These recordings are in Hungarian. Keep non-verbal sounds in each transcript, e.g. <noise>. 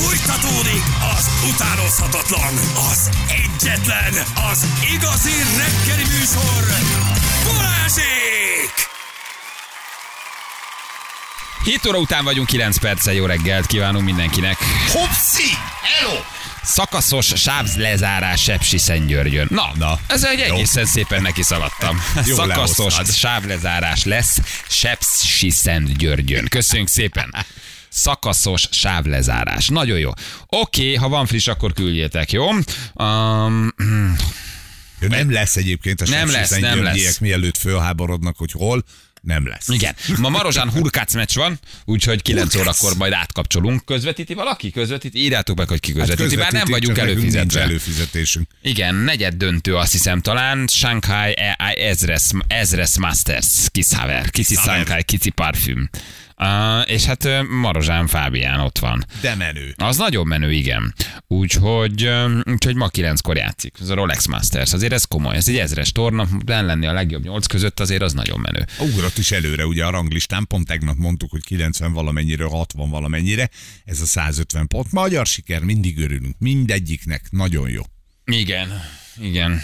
Fújtatódik az utánozhatatlan, az egyetlen, az igazi reggeli műsor, Balázsék! 7 óra után vagyunk, 9 perccel jó reggelt kívánunk mindenkinek. Hopszi! Hello! Szakaszos sávlezárás Sepsi Szentgyörgyön. Na, Na. ez egy egészen szépen neki szaladtam. <laughs> Jól Szakaszos lehoztad. sávlezárás lesz Sepsi Szentgyörgyön. Köszönjük szépen. Szakaszos sávlezárás. Nagyon jó. Oké, ha van friss, akkor küldjétek, jó? Um, Jó, Nem lesz egyébként a Nem lesz, nem lesz. mielőtt fölháborodnak, hogy hol, nem lesz. igen, ma Marozsán Hurkác meccs van, úgyhogy 9 órakor majd átkapcsolunk. Közvetíti valaki? Közvetíti? Írjátok meg, hogy ki közvetíti, bár nem vagyunk előfizetve. előfizetésünk. Igen, negyed döntő azt hiszem talán. Shanghai AI Ezres, Ezres Masters, Kishaver, Kicsi. Shanghai, Kicsi Parfüm. Uh, és hát ö, Marozsán Fábián ott van. De menő. Az nagyon menő, igen. Úgyhogy, úgyhogy ma kilenckor játszik. Ez a Rolex Masters. Azért ez komoly. Ez egy ezres torna. Ben lenni a legjobb nyolc között azért az nagyon menő. Ugrott is előre, ugye a ranglistán, pont tegnap mondtuk, hogy 90 valamennyire, 60 valamennyire, ez a 150 pont. Magyar siker, mindig örülünk, mindegyiknek, nagyon jó. Igen, igen.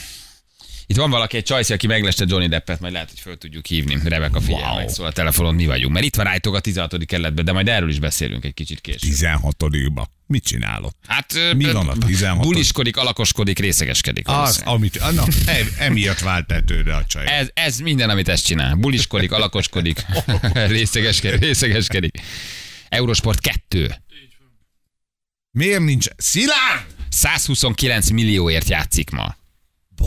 Itt van valaki, egy csajszi, aki megleste Johnny Deppet, majd lehet, hogy föl tudjuk hívni. Rebeka figyelj, wow. Szól a telefonon, mi vagyunk. Mert itt van rájtok a 16. kerületbe, de majd erről is beszélünk egy kicsit később. 16 ba Mit csinálod? Hát, Mi van a 16? Buliskodik, alakoskodik, részegeskedik. Az, amit, na, em- emiatt vált tetőre a csaj. Ez, ez minden, amit ezt csinál. Buliskodik, alakoskodik, <laughs> részegeskedik, részegeskedik. Eurosport 2. Miért nincs? Szilárd! 129 millióért játszik ma.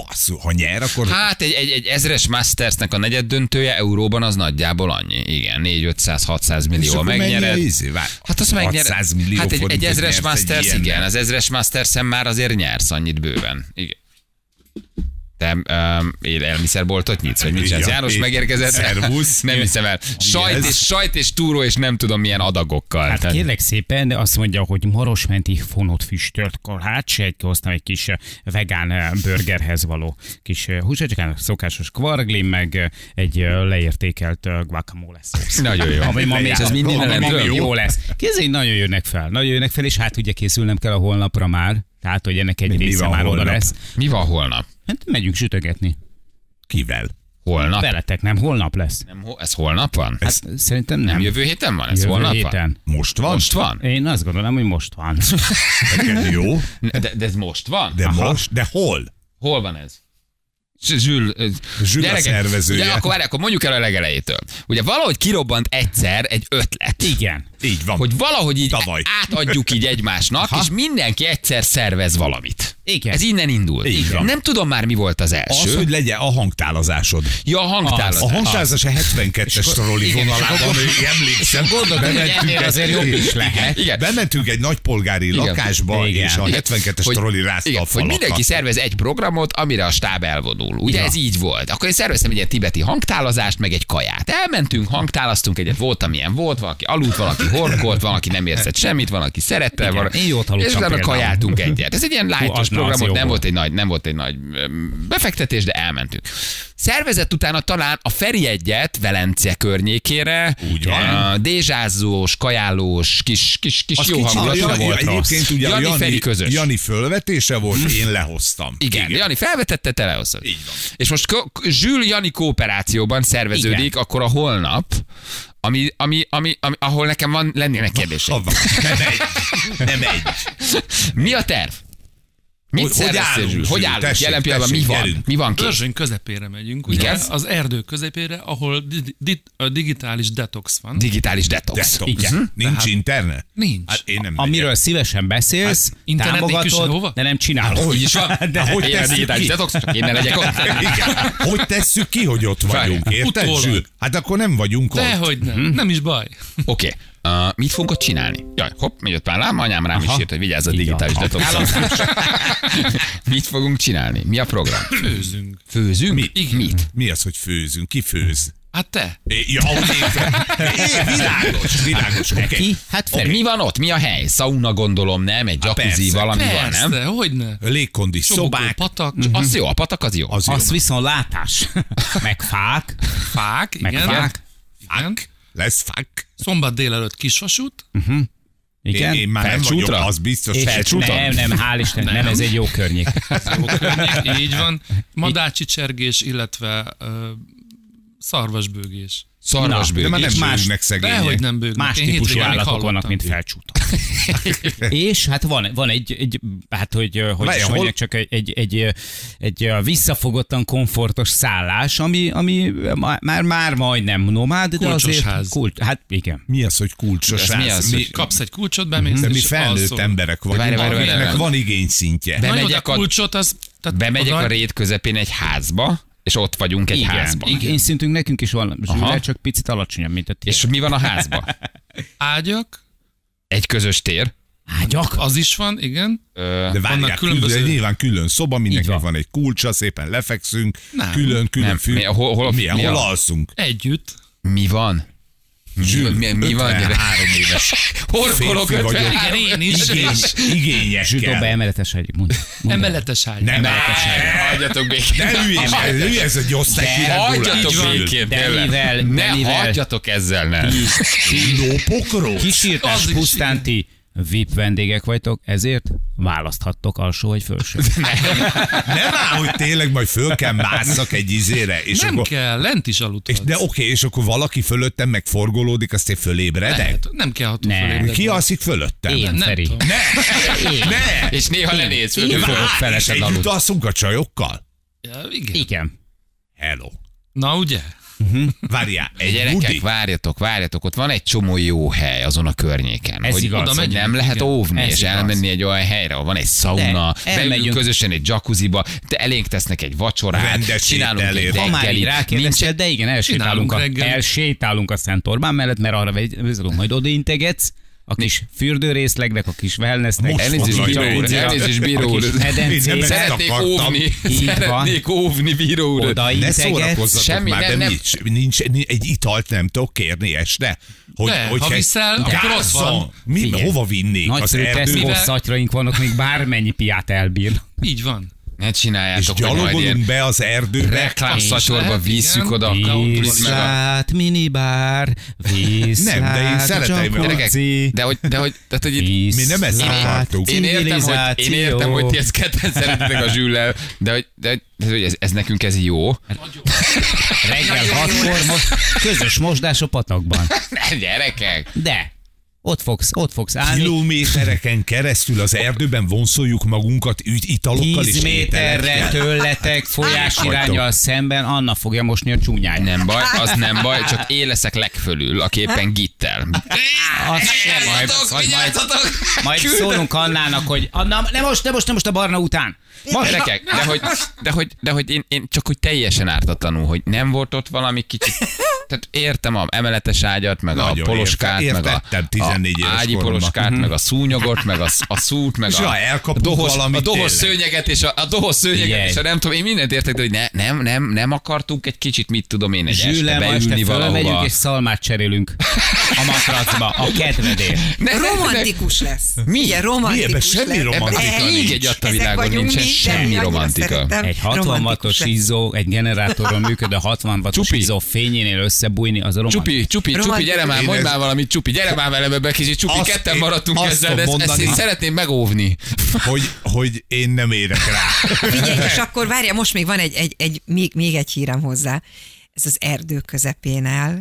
Basszú, ha nyer, akkor Hát egy, egy, egy ezres Mastersnek a negyed döntője euróban az nagyjából annyi. Igen, 4-500-600 millió. És Ha akkor mennyi a megnyered, izé? Várj, Hát azt megnyer. 600 millió hát egy, egy ezres egy Masters, ilyennel. igen, az ezres masters már azért nyersz annyit bőven. Igen. Te um, élelmiszerboltot nyitsz, vagy mit csinálsz? Ja, János megérkezett? Szervusz. <laughs> Nem hiszem el. Sajt és, sajt és túró, és nem tudom milyen adagokkal. Hát Tehát- kérlek szépen, de azt mondja, hogy marosmenti fonott füstölt korhát, egy hoztam egy kis eh, vegán eh, burgerhez való kis eh, húsacskán, szokásos kvargli, meg egy leértékelt guacamole szósz. Nagyon jó. Ami ma még, ez mind innen ami még jó lesz. Kézzel nagyon jönnek fel, nagyon jönnek fel, és hát ugye készülnem kell a holnapra már, tehát hogy ennek egy Mi- része már oda holnap? lesz. Mi van holnap? Hát megyünk sütögetni. kivel? Holnap? Veletek nem, holnap lesz. Nem, ho- ez holnap van? Hát szerintem nem. nem jövő héten van? Ez Jövő holnap van? héten. Most van? Most van? Én azt gondolom, hogy most van. <laughs> Jó, De, de ez most van? de most, de hol? Hol van ez? Zsül, Zsül a szervezője. Ugye, akkor, várj, akkor mondjuk el a legelejétől. Ugye valahogy kirobbant egyszer egy ötlet. Igen. Így van. Hogy valahogy így Tavaly. átadjuk így egymásnak, és mindenki egyszer szervez valamit. Igen. Ez innen indul. Van. Nem tudom már, mi volt az első. Az, hogy legyen a hangtálazásod. Ja, a hangtálazás. A hangtálazás a 72-es trolli igen, és vonalában, hogy emlékszem. gondoltam, hogy azért jobb is lehet. Igen. Bementünk egy nagypolgári lakásba, Igen. és a Igen. 72-es Hogy- trolli rázta igen, a hogy mindenki szervez egy programot, amire a stáb elvonul. Ugye ez így volt. Akkor én szerveztem egy ilyen tibeti hangtálazást, meg egy kaját. Elmentünk, hangtálaztunk egyet, volt amilyen volt, valaki aludt, valaki horkolt, valaki nem érzett semmit, valaki szerette, Igen, valaki... én jót És utána kajáltunk egyet. Ez egy ilyen az programot, jó nem volt. volt egy nagy, nem volt egy nagy befektetés, de elmentünk. Szervezett utána talán a Feri egyet Velence környékére. Úgy van. Dézsázós, kajálós, kis, kis, kis Az jó hangulat ja, volt. Egyébként ugye Jani, a Feri közös. Jani fölvetése volt, én lehoztam. Igen, Igen. Jani felvetette, te lehoztad. Így van. És most Zsül Jani kooperációban szerveződik, Igen. akkor a holnap, ami, ami, ami, ami, ahol nekem van, lennének kérdéseim. Abba. Nem egy. Nem egy. Mi a terv? Mit Hogy- hogy állunk? Hogy állunk? Tessék, Jelen pillanatban mi van? gyerünk. Mi van ki? Törzsön közepére megyünk, ugye? Igen? Az erdő közepére, ahol di- di- a digitális detox van. Digitális detox. Detox. Igen. Nincs Tehát- internet? Nincs. Hát én nem Amiről megyek. szívesen beszélsz, Hát, internet támogatod, de nem csinálod. Úgy is van. <laughs> De hogy Ilyen tesszük digitális ki? detox, csak én ne legyek ott. <laughs> Igen. Hogy tesszük ki, hogy ott vagyunk, érted? Hát akkor nem vagyunk ott. Dehogy nem. Nem is baj. Oké. Uh, mit fogunk ott csinálni? Jaj, hopp, mi jött már rám, anyám rám is Aha. írt, hogy vigyázz a digitális van. detox. <laughs> mit fogunk csinálni? Mi a program? Főzünk. Főzünk? Mi? Mit? Mi az, hogy főzünk? Ki főz? Hát te. É, Ja, hogy én, <laughs> é, világos, világos. oké. Ki? Hát Ott Feri. mi van ott? Mi a hely? Sauna gondolom, nem? Egy jacuzzi, persze. valami van, Persze, nem? hogy ne. Légkondi szobák. patak, Az jó, a patak az jó. Az jó. Az viszont látás. Meg fák. fák, Meg igen. fák. Lesz fák. Szombat délelőtt kisvasút, Igen? Én, én már nem vagyok, Felcsútra? az biztos. És Felcsúton? nem, nem, hál' Isten, nem. nem, ez egy jó környék. <laughs> Jó környék, így van. Madácsicsergés, illetve ö, szarvasbőgés. De már nem más- bőgnek szegények. Dehogy nem bőgnek. Más Én típusú állatok vannak, mint felcsúton. <laughs> és hát van, van egy, egy hát hogy, hogy Várj, is hol- mondják, csak egy, egy, egy, egy, visszafogottan komfortos szállás, ami, ami már, már majdnem nomád, de Kulcsos azért ház. Kult, hát igen. Mi az, hogy kulcsos Ez mi ház? az, Mi, hogy- Kapsz egy kulcsot, bemész, de mi felnőtt alszol. emberek vagyunk, várj. van igényszintje. Bemegyek a- kulcsot, az... Tehát Bemegyek oda- a rét közepén egy házba, és ott vagyunk egy igen. házban. igen. Én szintünk nekünk is van, Aha. Zsűle, csak picit alacsonyabb, mint a tiéd. És mi van a házban? <laughs> Ágyak, Egy közös tér. ágyak? az is van, igen. De Vannak különböző... különböző- nyilván külön szoba, mindenkinek van. van. egy kulcsa, szépen lefekszünk, Nem. külön, külön Nem. fű. Mi- hol- hol- Milyen, mi hol a- alszunk? Együtt. mi van? Zsül, mi- mi van, gyere? Három éves. Horkolok Férfi vagyok. 53 Igen, én is. Igény, Zsüdóba igényekkel. emeletes ágy. Mondj, mondd el. Emeletes ágy. Nem Emeletes ágy. Hagyjatok békén. Ne hülyés, hülye ez egy osztálykirándulás. Hagyjatok békén, Delivel, tényleg. Ne hagyjatok ezzel, ne. Lópokról? Kísírtás Az is, pusztán ti VIP vendégek vagytok, ezért választhattok alsó vagy felső. <laughs> Nem áll, hogy tényleg majd föl kell másszak egy izére. És Nem akkor, kell, lent is és aludhatsz. de oké, és akkor valaki fölöttem megforgolódik, azt én fölébredek? Lehet, nem kell ható Nem. fölébredni. Ki alszik fölöttem? Én, Nem Feri. tudom. Ne! Ne! És néha lenéz föl, Én fogok És aludni. alszunk a csajokkal? Ja, igen. Igen. Hello. Na ugye? Várjál, <laughs> egy Gyerekek, budi. várjatok, várjatok, ott van egy csomó jó hely azon a környéken. Ez hogy, igaz. Oda nem megyünk, lehet igen. óvni, Ez és igaz. elmenni egy olyan helyre, ahol van egy sauna, De, beülünk közösen egy jacuzziba, de elénk tesznek egy vacsorát, Rendes csinálunk egy már így reggelit, rákérdeztél, de igen, elsétálunk a, elsétálunk a Szent Orbán mellett, mert arra vezolunk, majd odaintegetsz, a kis fürdőrészlegnek, a kis wellnessnek, Elnézést, bíró úr, elnézést, bíró úr. Szeretnék óvni, Így van. szeretnék óvni, bíró úr. Ne odaintegetsz, szórakozzatok Semmi, már, nem, de nem. Nincs, nincs, nincs, egy italt nem tudok kérni este? Hogy, De, hogy ha viszel, akkor ott Gázzal. van. Mi, hova vinnék? Az Nagyszerű erdőbe? teszkó Mivel- szatyraink vannak, még bármennyi piát elbír. Így van. Ne És csináljátok, majd gyalogolunk be az erdőbe. reklámszatyorba visszük oda a countryt, meg a Viszlát, minibár, viszlát, Nem, de én szeretem, Gyerekek, de hogy, de hogy, tehát, hogy itt, Mi nem ezt akartuk. én értem, hogy, én értem, hogy ti ezt ketten szeretitek a zsüllel, de hogy, de, de, hogy ez, ez, nekünk ez jó. Reggel hatkor most közös mosdás a patakban. <laughs> Ne, gyerekek! De ott fogsz, ott fogsz állni. Kilométereken keresztül az erdőben vonszoljuk magunkat üt, italokkal 10 és méterre tőletek folyás irányal szemben, Anna fogja mosni a csúnyáját. Nem baj, az nem baj, csak én leszek legfölül, aki éppen gittel. Az sem majd, majd, majd, majd szólunk Annának, hogy Anna, nem most, nem most, nem most a barna után. Most, Gyerekek, de hogy, de hogy, de hogy én, én csak hogy teljesen ártatlanul, hogy nem volt ott valami kicsit, tehát értem a emeletes ágyat, meg Nagyon a poloskát, érte- meg a, értettem 14 a ágyi poloskát, meg a szúnyogot, meg a, a szút, meg És a, a dohos, a dohos szőnyeget, és a, a dohos szőnyeget, Figyelj. és a nem tudom, én mindent értek, de hogy ne, nem, nem, nem akartunk egy kicsit, mit tudom én, egy Zsülle, este beülni valahova. és szalmát cserélünk a matracba, a kedvedért. Ne, Romantikus lesz. Mi? Igen, romantikus Mi ebben semmi lesz. romantika nincs. Egy adta Ezek világon nincsen semmi romantika. Egy 60 Romantikus wattos lesz. izzó, egy generátoron működő 60 wattos izzó fényénél összebújni, az a romantikus. Csupi, csupi, csupi, Romantikus. gyere már, ez- már valamit, csupi, gyere már velem ebbe kicsit, csupi, Azt ketten én- maradtunk azt ezzel, ezt, ezt én szeretném megóvni. Hogy, hogy én nem érek rá. Figyelj, és akkor várja, most még van egy, egy, egy még, még egy hírem hozzá. Ez az erdő közepén áll,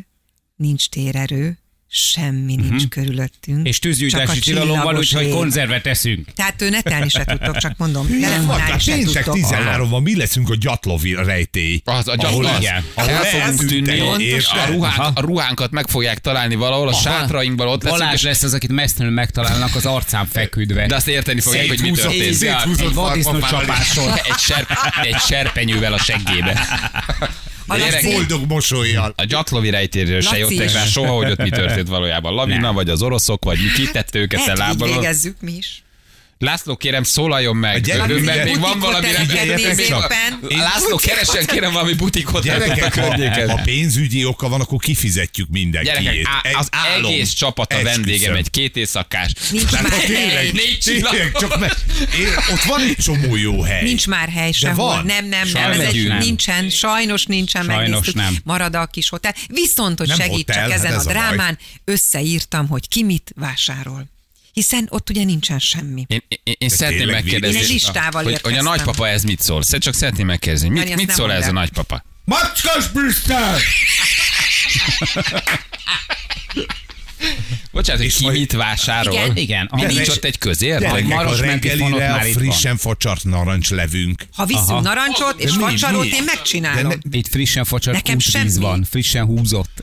nincs térerő, semmi nincs körülöttünk. Mhm. És tűzgyújtási tilalom van, úgyhogy konzervet eszünk. Tehát ő netelni se tudtok, csak mondom, <laughs> telefonálni se Péntek tudtok. 13 van, mi leszünk a gyatlovi rejtély? Az, a az- az, ahol el fogunk tűnni, érted? a, ruhánk, Aha. a ruhánkat meg fogják találni valahol, a sátrainkban ott leszünk, Balázs és, lesz az, akit mesztelenül megtalálnak az arcán feküdve. de azt érteni fogják, hogy mi történt. Egy csapással. <laughs> Serp, egy serpenyővel a seggébe. <laughs> A Laci- Boldog mosolyjal. a gyatlovi rejtérről se jöttek rá soha, hogy ott mi történt valójában. Lavina, vagy az oroszok, vagy mi kitette őket hogy így lábalon. végezzük mi is. László, kérem, szólaljon meg. figyelj, még van valami László, keressen kérem valami butikot a Gyerekek, ha, ha pénzügyi oka van, akkor kifizetjük mindenkiét. Gyerekek, á, Egy az álom. egész csapat a vendégem, egy két éjszakás. Nincs már hely. Négy tényleg, csak meg, én, ott van egy csomó jó hely. Nincs már hely sehol. van. Nem, nem, nem. Sajnos Ez egy, nem. nincsen, sajnos nincsen. Sajnos nem. Marad a kis hotel. Viszont, hogy Nem segít hotel, csak hát ezen ez a drámán, összeírtam, hogy ki mit vásárol. Hiszen ott ugye nincsen semmi. Én, én, én szeretném megkérdezni, Én egy listával hogy, hogy a nagypapa ez mit szól. Csak szeretném megkérdezni, mit, mit szól ez a nagypapa? Macskás Brüsszel! <laughs> Bocsánat, hogy ki majd- mit vásárol? Igen. Igen, Mi a- nincs ott egy közért? A Vagy- Gyerekek, a marosmenti fonott reggelire a már itt frissen facsart narancslevünk. Ha viszünk Aha. narancsot és facsarót, mi? én De megcsinálom. ne- Itt frissen facsart Nekem útvíz semmi. van, frissen húzott.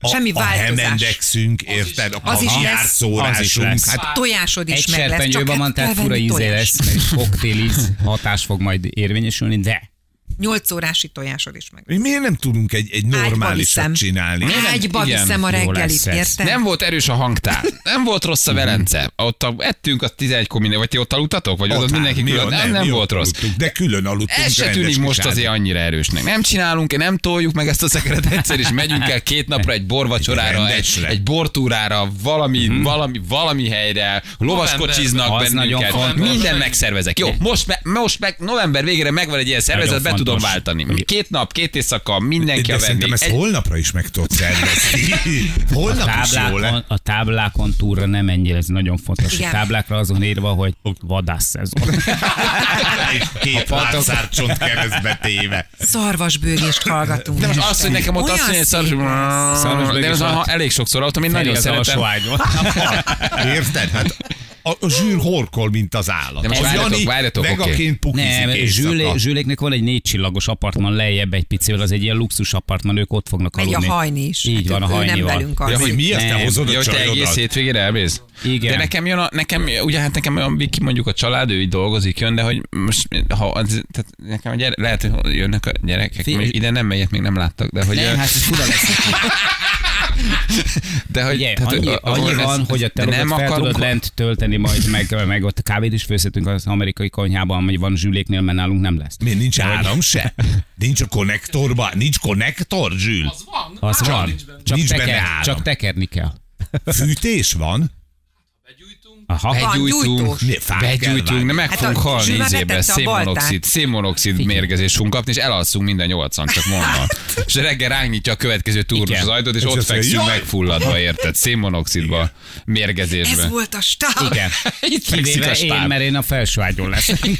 A, Semmi a változás. hemendexünk, érted? A Az is lesz. Az is lesz. Hát Tojásod is Egy meg lesz, csak serpenyőben hát van, tehát fura tojás. lesz, meg koktéliz hatás fog majd érvényesülni, de 8 órási tojásod is meg. mi miért nem tudunk egy, egy normálisat csinálni? Ágyba Igen, viszem a reggelit, érted? Nem volt erős a hangtár. Nem volt rossz a velence. Ott a, ettünk a 11 minden, vagy ti ott aludtatok? Vagy ott, Ott mindenki mi külön? Nem, nem mi volt rossz. Aludtunk, de külön aludtunk. Ez se tűnik most azért annyira erősnek. Nem csinálunk, nem toljuk meg ezt a szekeret egyszer, és megyünk el két napra egy borvacsorára, egy, egy bortúrára, valami, Mhm. valami, valami helyre, lovaskocsiznak bennünket, minden megszervezek. Jó, most, me, most meg november végére megvan egy ilyen szervezet, be tudom fontos. váltani. Két nap, két éjszaka, mindenki De a venni. szerintem ezt Egy, holnapra is meg tudod szervezni. <laughs> a Holnap is jó táblákon, lesz. a táblákon túlra nem menjél, ez nagyon fontos. Igen. A táblákra azon írva, hogy vadászszezon. <laughs> Két látszárcsont keresztbe téve. Szarvasbőgést hallgatunk. de most azt, hogy nekem ott azt mondja, hogy Szarvasbőgés de ez a, alatt. elég sokszor hallottam, én nagyon az szeretem. Érted? Hát a, a zsűr horkol, mint az állat. De most a várjatok, Jani várjatok, vegaként pukizik Nem, éjszaka. zsülé, zsüléknek van egy négy csillagos apartman lejjebb egy picivel, az egy ilyen luxus apartman, ők ott fognak Megy a aludni. hajni is. Így Hát van, a ő nem velünk Ja, hogy mi azt te hozod Ja, a te egész hétvégére elmész? Igen. De nekem jön a, nekem, ugye hát nekem olyan Viki mondjuk a család, ő így dolgozik, jön, de hogy most, ha az, tehát nekem a gyere, lehet, hogy jönnek a gyerekek, mondjuk ide nem megyek, még nem láttak, de hogy, Nem, hát ez fura lesz. <laughs> de hogy, Ugye, tehát, annyi, annyi van, ez- hogy a de nem fel akarunk, tudod lent tölteni majd, meg, meg ott kávét is főzhetünk az amerikai konyhában, ami van zsüléknél, mert nálunk nem lesz. Mi nincs áram se? Nincs a konnektorban? Nincs konnektor, Zsül? Az van. Az csak van. Nincs benne. Csak, Nincs benne teker, áram. csak tekerni kell. Fűtés van? Aha. Begyújtunk, begyújtunk, de meg Hát fogunk a halni izébe, szénmonoxid, szénmonoxid mérgezés fogunk kapni, és elalszunk minden nyolcan, csak mondom. <laughs> és reggel rányitja a következő Igen. az ajtót, és És ott fekszünk megfulladva, érted? Szénmonoxidba, mérgezésbe. Ez volt a stáb. Igen. <laughs> Itt Kivéve a én, mert én a felső ágyon leszek. <laughs>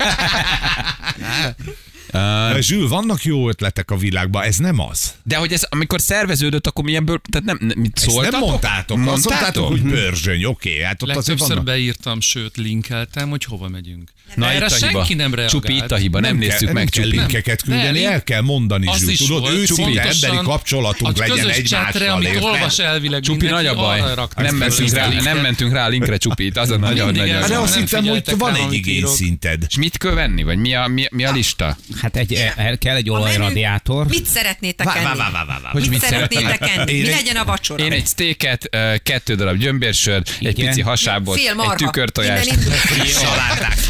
Uh, Zsül, vannak jó ötletek a világban, ez nem az. De hogy ez, amikor szerveződött, akkor milyenből, tehát nem, nem mit Ezt szóltatok? nem mondtátok. Azt mondtátok, hogy bőrzsöny, oké. Hát ott azért Legtöbbször vannak. beírtam, sőt, linkeltem, hogy hova megyünk. Na, Erre itt a hiba. senki nem reagált. Csupi, itt a hiba, nem, kell- néztük nem meg, kell Csupi. linkeket küldeni, Nem, el kell mondani, Zsül. is Tudod, őszinte emberi kapcsolatunk legyen egymással. amit olvas elvileg Csupi nagy a baj. Nem mentünk, a rá, nem mentünk rá a linkre Csupit, az a nagy, Mindig nagy. Hát de azt Nem hittem, hogy van egy igényszinted. És mit kell venni? Vagy mi a, mi, mi a lista? Hát egy, el kell egy olajradiátor. Mit szeretnétek Vá, vá, enni? vá, vá, vá, vá. Hogy Mit mit szeretnétek enni? Én Mi egy- legyen a vacsora? Én egy sztéket, ö, kettő darab gyömbérsör, egy pici hasábot, egy tükörtojást, egy,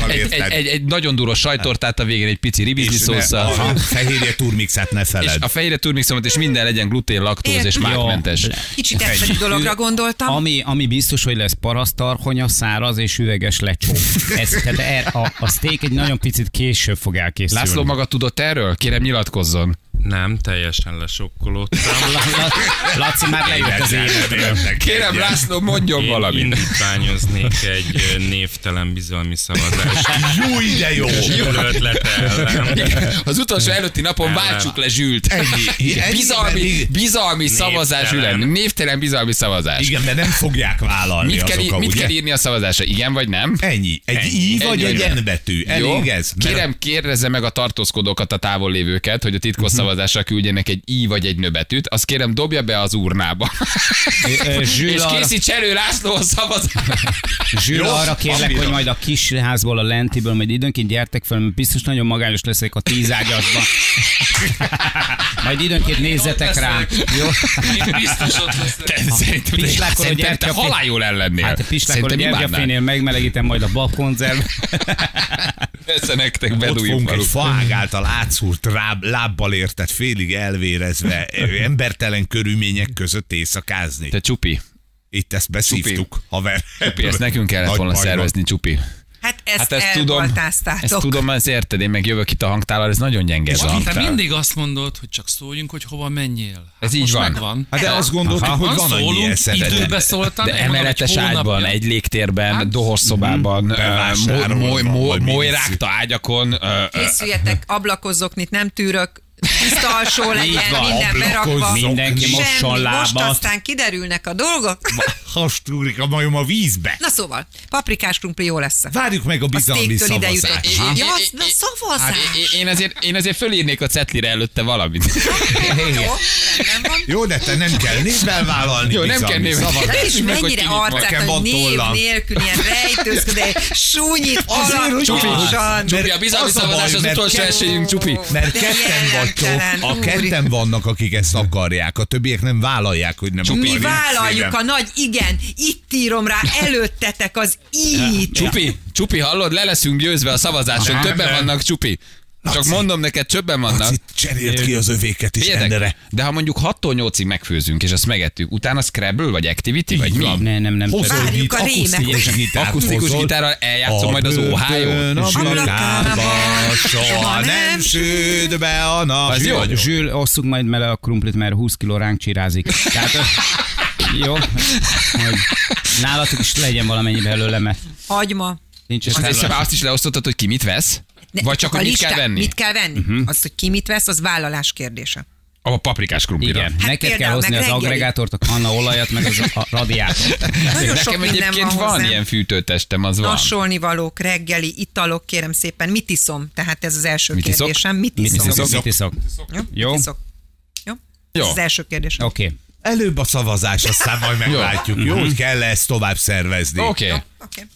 egy, érted? egy, egy nagyon duros sajtortát a végén, egy pici ribizli És szószal. a fehérje turmixát ne És feled. a fejre turmixomot, és minden legyen glutén, laktóz és mákmentes. Kicsit egyszerű dologra gondoltam. Ami, ami biztos, hogy lesz parasztarhonya, száraz és üveges lecsó. Ez, tehát a, a steak egy nagyon picit később fog elkészülni. László maga tudott erről? Kérem nyilatkozzon. Nem, teljesen lesokkolódtam. <laughs> Laci már lejött az életből. Kérem László, mondjon Én valamit. indítványoznék egy névtelen bizalmi szavazást. <laughs> Jó ide jó! Zsül ötlete ellen. Az utolsó előtti napon váltsuk le Zsült. Ennyi. <laughs> Bizalmi, bizalmi szavazás, Névtelen. Ülen. Névtelen bizalmi szavazás. Igen, mert nem fogják vállalni Mit kell, azok, í- mit ugye? kell írni a szavazásra? Igen vagy nem? Ennyi. Egy. I vagy egy N betű. Jó? Elég ez? Kérem, kérdezze meg a tartózkodókat, a távol lévőket, hogy a titkos Mhm. szavazásra küldjenek egy i vagy egy nöbetűt. Azt kérem, dobja be az urnába. És készíts elő László a szavazást. Zsül, arra kérlek, hogy majd a kisházból, a lentiből, majd időnként gyertek fel, mert biztos nagyon magányos leszek a tíz ágyasban. <laughs> majd időnként nézzetek rám. Jó? Én biztos ott leszek. Pislákol a szerintem te halál jól ellennél. Hát a pislákol imádnád. gyertyafénél megmelegítem majd a babkonzerv. <laughs> Persze nektek fogunk egy faág által átszúrt ráb, lábbal értett, félig elvérezve, embertelen körülmények között éjszakázni. Te csupi, Itt ezt beszívtuk, haver. csupi, ezt nekünk kellett volna szervezni, csupi. Hát ezt Hát ezt tudom, ezt tudom, ezt érted, én meg jövök itt a hangtállal, ez nagyon gyenge ez a Te mindig azt mondod, hogy csak szóljunk, hogy hova menjél. Hát Ez így van. Megvan. Hát de azt gondoltuk, Aha, hogy van annyi szólunk, eszed. időbe szóltam. De emeletes ágyban, egy légtérben, Hát, dohorszobában, bevásárolva moly- van, moly- vagy mi molyrákta ágyakon, Készüljetek, ablakozzoknit nem tűrök, tiszta alsó legyen, van, minden berakva. Mindenki mosson Semmi, most lábat. aztán kiderülnek a dolgok. Hastúrik a majom a vízbe. Na szóval, paprikás krumpli jó lesz. Várjuk meg a A bizalmi szavazást. Ja, na szavazás. Hát én- azért, én azért fölírnék a cetlire előtte valamit. <laughs> Jó, van. Jó, de te nem kell névvel vállalni Jó, nem kell névvel. meg, hogy mennyire arcát, hogy van név nélkül ilyen rejtőzködő, súnyit alaposan. Csupi, a bizalmi szavazás az utolsó esélyünk, Csupi. Mert ketten jelentelen, vagytok, a ketten vannak, akik ezt akarják, a többiek nem vállalják, hogy nem Mi akarják. vállaljuk a nagy igen, itt írom rá előttetek az így. Csupi, Csupi, hallod, le leszünk győzve a szavazáson. Többen vannak, Csupi. Csak Laci. mondom neked, többen vannak. Laci, cseréld ki az övéket is Figyeljetek, ennyire. de ha mondjuk 6-tól 8-ig megfőzünk, és azt megettük, utána Scrabble, vagy Activity, vagy mi? Nem, nem, nem. Várjuk a akusztikus gitárt Akusztikus gitárral eljátszom majd az Ohio. soha nem süt be a nap. Az jó. Zsül, osszuk majd mele a krumplit, mert 20 kiló ránk csirázik. Tehát, jó, hogy nálatok is legyen valamennyi belőle, mert Hagyma. nincs És ez azt is leosztottad, hogy ki mit vesz? Vagy csak, a hogy mit listá- kell venni? Mit kell venni? Az, hogy ki mit vesz, az vállalás kérdése. A paprikás krumplira. Igen, Hát neked kell hozni az reggeli. agregátort, a kanna olajat, meg az a radiátort. <laughs> Nagyon sok Nekem minden egyébként van van, ilyen fűtőtestem, az van. Nasolni valók, reggeli, italok, kérem szépen. Mit iszom? Tehát ez az első Mit iszok? kérdésem. Mit Mit iszom? iszok? Mit iszok? Jó? Jó? Mit iszok? Jó? Jó. Ez az első kérdés. Oké. Előbb a szavazás, aztán majd meglátjuk. Jó, hogy kell ezt tovább szervezni. Oké. Okay. Oké.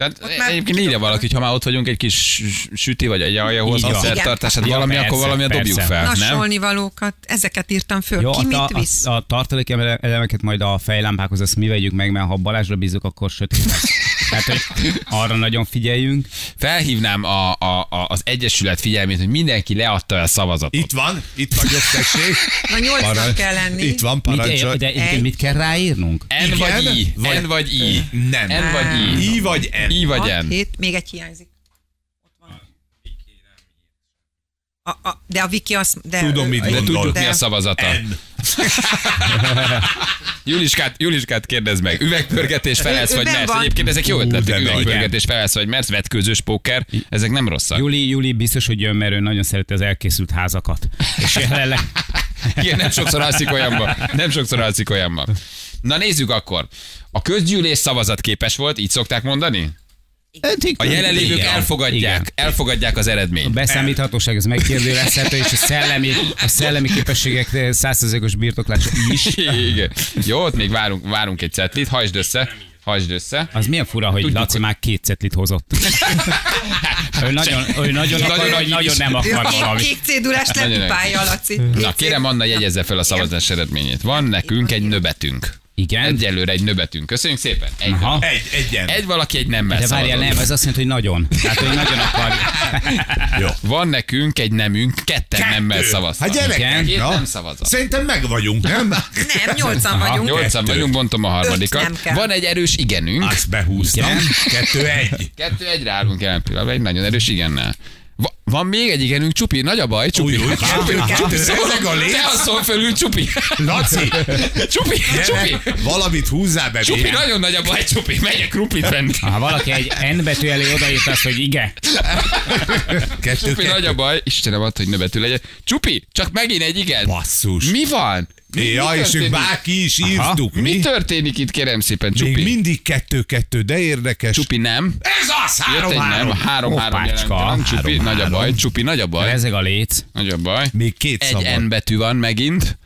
Tehát már egyébként írja valaki, hogy ha már ott vagyunk, egy kis süti vagy egy aljahoz a szertartását, valami, persze, akkor valami dobjuk persze. fel, nem? Nasolni valókat, ezeket írtam föl. Jó, Ki a, mit ta- visz? a, a tartalék elemeket majd a fejlámpákhoz azt mi vegyük meg, mert ha Balázsra bízunk, akkor sötét lesz. <laughs> Tehát, hogy arra nagyon figyeljünk. Felhívnám a, a, a, az Egyesület figyelmét, hogy mindenki leadta a szavazatot. Itt van, itt vagyok, tessék. Na nyolcnak Parancs- kell lenni. Itt van, Mit, parancsol. de Egy. mit kell ráírnunk? N Igen, vagy I, vagy- N vagy I. Nem. N vagy I. I vagy N. I vagy Hat, N. hét, még egy hiányzik. Ott van. A, a, de a Viki azt... De, Tudom, mit De gondol. tudjuk, De- mi a szavazata. N. <laughs> Juliskát, Juliskát kérdezd meg. Üvegpörgetés felelsz vagy mersz. Egyébként ezek jó ötletek. Üvegpörgetés felelsz vagy mersz, vetkőzős póker. Ezek nem rosszak. Júli, Júli biztos, hogy jön, mert ő nagyon szereti az elkészült házakat. És jelenleg <laughs> Igen, nem sokszor alszik olyanban. Nem sokszor alszik olyanban. Na nézzük akkor. A közgyűlés szavazat képes volt, így szokták mondani? A jelenlévők Igen. elfogadják, Igen. elfogadják az A eredményt. beszámíthatóság ez megkérdőjelezhető, és a szellemi, a szellemi képességek százszerzékos birtoklása is. Igen. Jó, ott még várunk, várunk egy cetlit, hajtsd össze. Hajtsd össze. Az milyen fura, hogy Laci már két cetlit hozott. ő nagyon, ő nagyon akar, Nagyon vagy nagy nagyon nem akar valamit. kék cédulás lepipálja, Laci. Na kérem, Anna jegyezze fel a szavazás eredményét. Van nekünk egy nöbetünk. Igen? Egyelőre egy nöbetünk. Köszönjük szépen. Egy, Aha. Egy, egyen. egy valaki egy nemmel De várjál, nem, ez azt jelenti, hogy nagyon. Tehát, hogy nagyon akar. Jó. Van nekünk egy nemünk, ketten nemmel szavaztak. Hát gyerekek, Két na. nem szavazat. Szerintem meg vagyunk, nem? Nem, nyolcan vagyunk. Nyolcan Kettő. vagyunk, bontom a harmadikat. Van egy erős igenünk. Azt behúztam. Igen. Kettő egy. Kettő egyre állunk jelen pillanatban, egy nagyon erős igennel. Va- van még egy igenünk, Csupi, nagy a baj, Csupi. Új, új, kettő, kettő, Szól- ezek a léc. Te asszol fölül, Csupi. Laci, Csupi, Csupi. gyere, valamit húzzál be. Csupi, nagyon nagy a baj, Csupi, megyek krumplit venni. Ha valaki egy N betű elé odaírt azt, hogy igen, Kettő, Csupi, nagy a kettő. baj, Istenem ad, hogy nöbetű legyen. Csupi, csak megint egy igen. Basszus. Mi van? Mi, Ja, mi és ők bárki is írtuk. Mi Mi? történik itt, kérem szépen, Még Csupi? mindig kettő-kettő, de érdekes. Csupi nem. Ez az, Jött három, egy nem, három. három, három Hoppácska. jelen. Csupi, Három, nagy a három. baj, Csupi, nagy a baj. ezek a léc. Nagy a baj. Még két Egy szava. N betű van megint.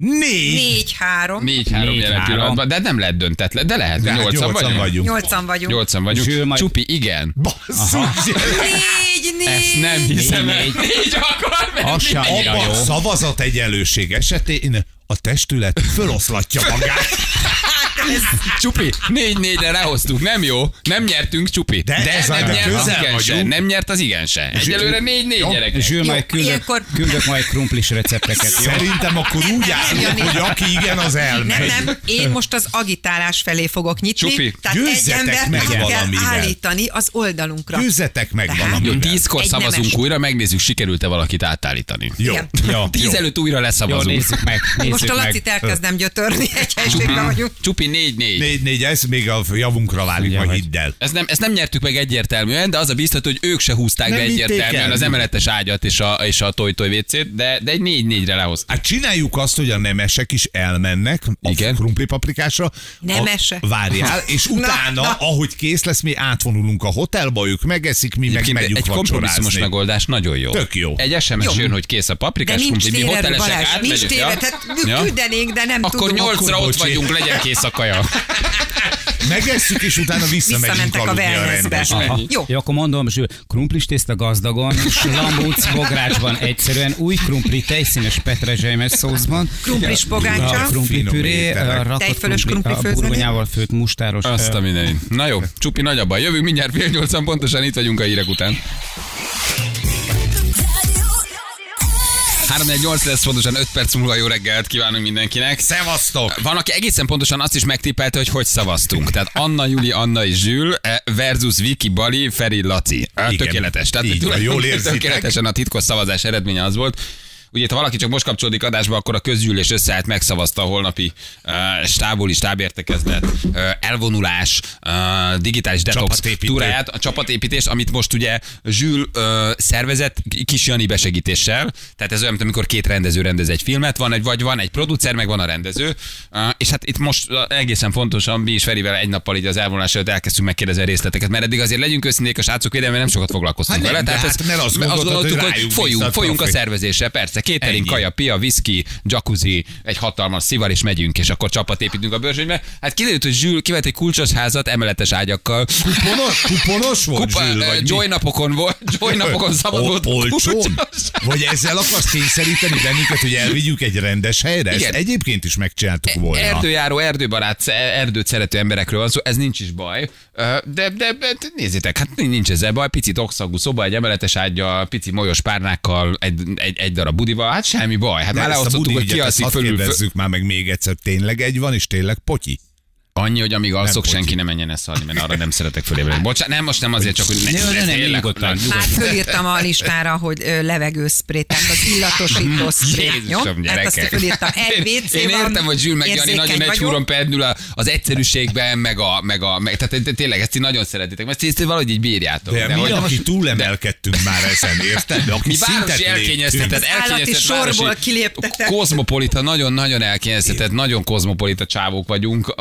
Négy. Négy, három. Négy három Négy, jelen pillanatban, de nem lehet döntetlen. De lehet, De hát nyolcan nyolcan vagyunk. vagyunk. Nyolcan vagyunk. Nyolcan vagyunk. Majd- Csupi, igen. Basszus. Négy, négy. Ezt nem hiszem el. Négy, Négy akar menni. Az se annyira Abban jó. szavazat egyenlőség esetén a testület föloszlatja magát. <laughs> Csupi, négy négyre lehoztuk, nem jó? Nem nyertünk, Csupi. De ez nem a- nyert az igen se. Nem nyert az igen se. Egyelőre négy négy gyerek. Zsül, Jó, majd küldök, ilyenkor- küldök majd krumplis recepteket. Jó? Szerintem akkor úgy állunk, hogy aki igen, az elmegy. Nem, nem, én most az agitálás felé fogok nyitni. Csupi, tehát egy embert meg kell valamivel. állítani az oldalunkra. Győzzetek meg Tehát- Jó, valamivel. tízkor szavazunk újra, megnézzük, sikerült-e valakit átállítani. Jó. Jó, Tíz előtt újra jó, leszavazunk. nézzük meg. Nézzük Most a. Lacit elkezdem gyötörni, egy helységben vagyunk. Csupi négy négy. Négy, négy, ez még a javunkra válik, hogy- hidd el. Ezt nem, ezt nem nyertük meg egyértelműen, de az a biztató, hogy ők se húzták Nem be egyértelműen el. az emeletes ágyat és a, és a toj-toj vécét, de, de egy négy-négyre lehozták. Hát csináljuk azt, hogy a nemesek is elmennek a Igen. krumplipaprikásra. Nemese? A, várjál, <laughs> és Na, utána, na. ahogy kész lesz, mi átvonulunk a hotelba, ők megeszik, mi meg Egyébként megyünk egy kompromisszumos megoldás nagyon jó. Tök jó. Egy SMS Jó. jön, hogy kész a paprikás nincs krumpli, mi hotelesek nincs átmegyünk. térerő, ja? tehát küldenénk, de nem Akkor nyolcra ott vagyunk, legyen kész a kaja. Megesszük, és utána visszamegyünk a a wellnessbe. Jó. Jó, akkor mondom, Zsül, krumplis tészta gazdagon, slambúc bográcsban egyszerűen, új krumpli tejszínes petrezselymes szószban, Krumplis pogácsa. a krumpli püré, a Tejfölös krumpli, krumpli a főzve. burgonyával főtt mustáros. Azt a mindenit. Na jó, csupi nagyabban. Jövünk mindjárt fél nyolcan pontosan, itt vagyunk a hírek után. 3-4-8 lesz pontosan 5 perc múlva jó reggelt kívánunk mindenkinek. Szevasztok! Van, aki egészen pontosan azt is megtippelte, hogy hogy szavaztunk. Tehát Anna, Juli, Anna és Zsül eh, versus Viki, Bali, Feri, Laci. Eh, Igen. Tökéletes. Tehát Így jól <laughs> érzitek. Tökéletesen a titkos szavazás eredménye az volt. Ugye, ha valaki csak most kapcsolódik adásba, akkor a közgyűlés összeállt, megszavazta a holnapi uh, stábuli stábértekezlet, uh, elvonulás, uh, digitális detox túráját, a csapatépítést, amit most ugye Zsül uh, szervezett kis Jani besegítéssel. Tehát ez olyan, mint amikor két rendező rendez egy filmet, van egy, vagy van egy producer, meg van a rendező. Uh, és hát itt most egészen fontosan mi is Ferivel egy nappal így az elvonulás előtt elkezdtünk megkérdezni a részleteket, mert eddig azért legyünk őszinték a srácok védelme, nem sokat foglalkoztunk Hát nem, vele. de hát mert azt hogy gondoltuk, hogy rájuk folyunk, folyunk a szervezésre, persze. Catering, Ennyi. kaja, pia, whisky, jacuzzi, egy hatalmas szivar, és megyünk, és akkor csapat építünk a bőrzsönybe. Hát kiderült, hogy Zsül kivett egy kulcsos házat emeletes ágyakkal. Kuponos, kuponos volt, Kupa, Zsül, ö, vagy? Joy napokon volt, <laughs> Joy napokon szabad volt. Olcsón? Vagy ezzel akarsz kényszeríteni bennünket, hogy elvigyük egy rendes helyre? Ezt Igen. egyébként is megcsináltuk volna. Erdőjáró, erdőbarát, erdőt szerető emberekről van szó, ez nincs is baj. Ö, De, de, de nézzétek, hát nincs ezzel baj, pici tokszagú szoba, egy emeletes ágyal, pici molyos párnákkal, egy, egy, egy darab budival, hát semmi baj. Hát De már leosztottuk, hogy ki alszik fölül. föl- már meg még egyszer, tényleg egy van, és tényleg potyi? Annyi, hogy amíg alszok, pocsi. senki ne menjen ezt alni, mert arra nem szeretek fölébredni. Bocsánat, nem, most nem azért, csak hogy ne, Ne, ne, nyugodtan, Már fölírtam a listára, hogy levegőszpré, tehát az illatosító <laughs> szpré. Jó? Jézusom, Hát azt gyerekek. fölírtam. Egy WC Én értem, hogy Zsül meg Jani nagyon egy húron perdül az egyszerűségben, meg a, meg a meg, tehát té- tényleg ezt így nagyon szeretitek, mert ezt valahogy így bírjátok. De, de mi, aki túlemelkedtünk már ezen, érted? Aki mi városi elkényeztetett, elkényeztetett sorból kiléptetek. Kozmopolita, nagyon-nagyon elkényeztetett, nagyon kozmopolita csávók vagyunk.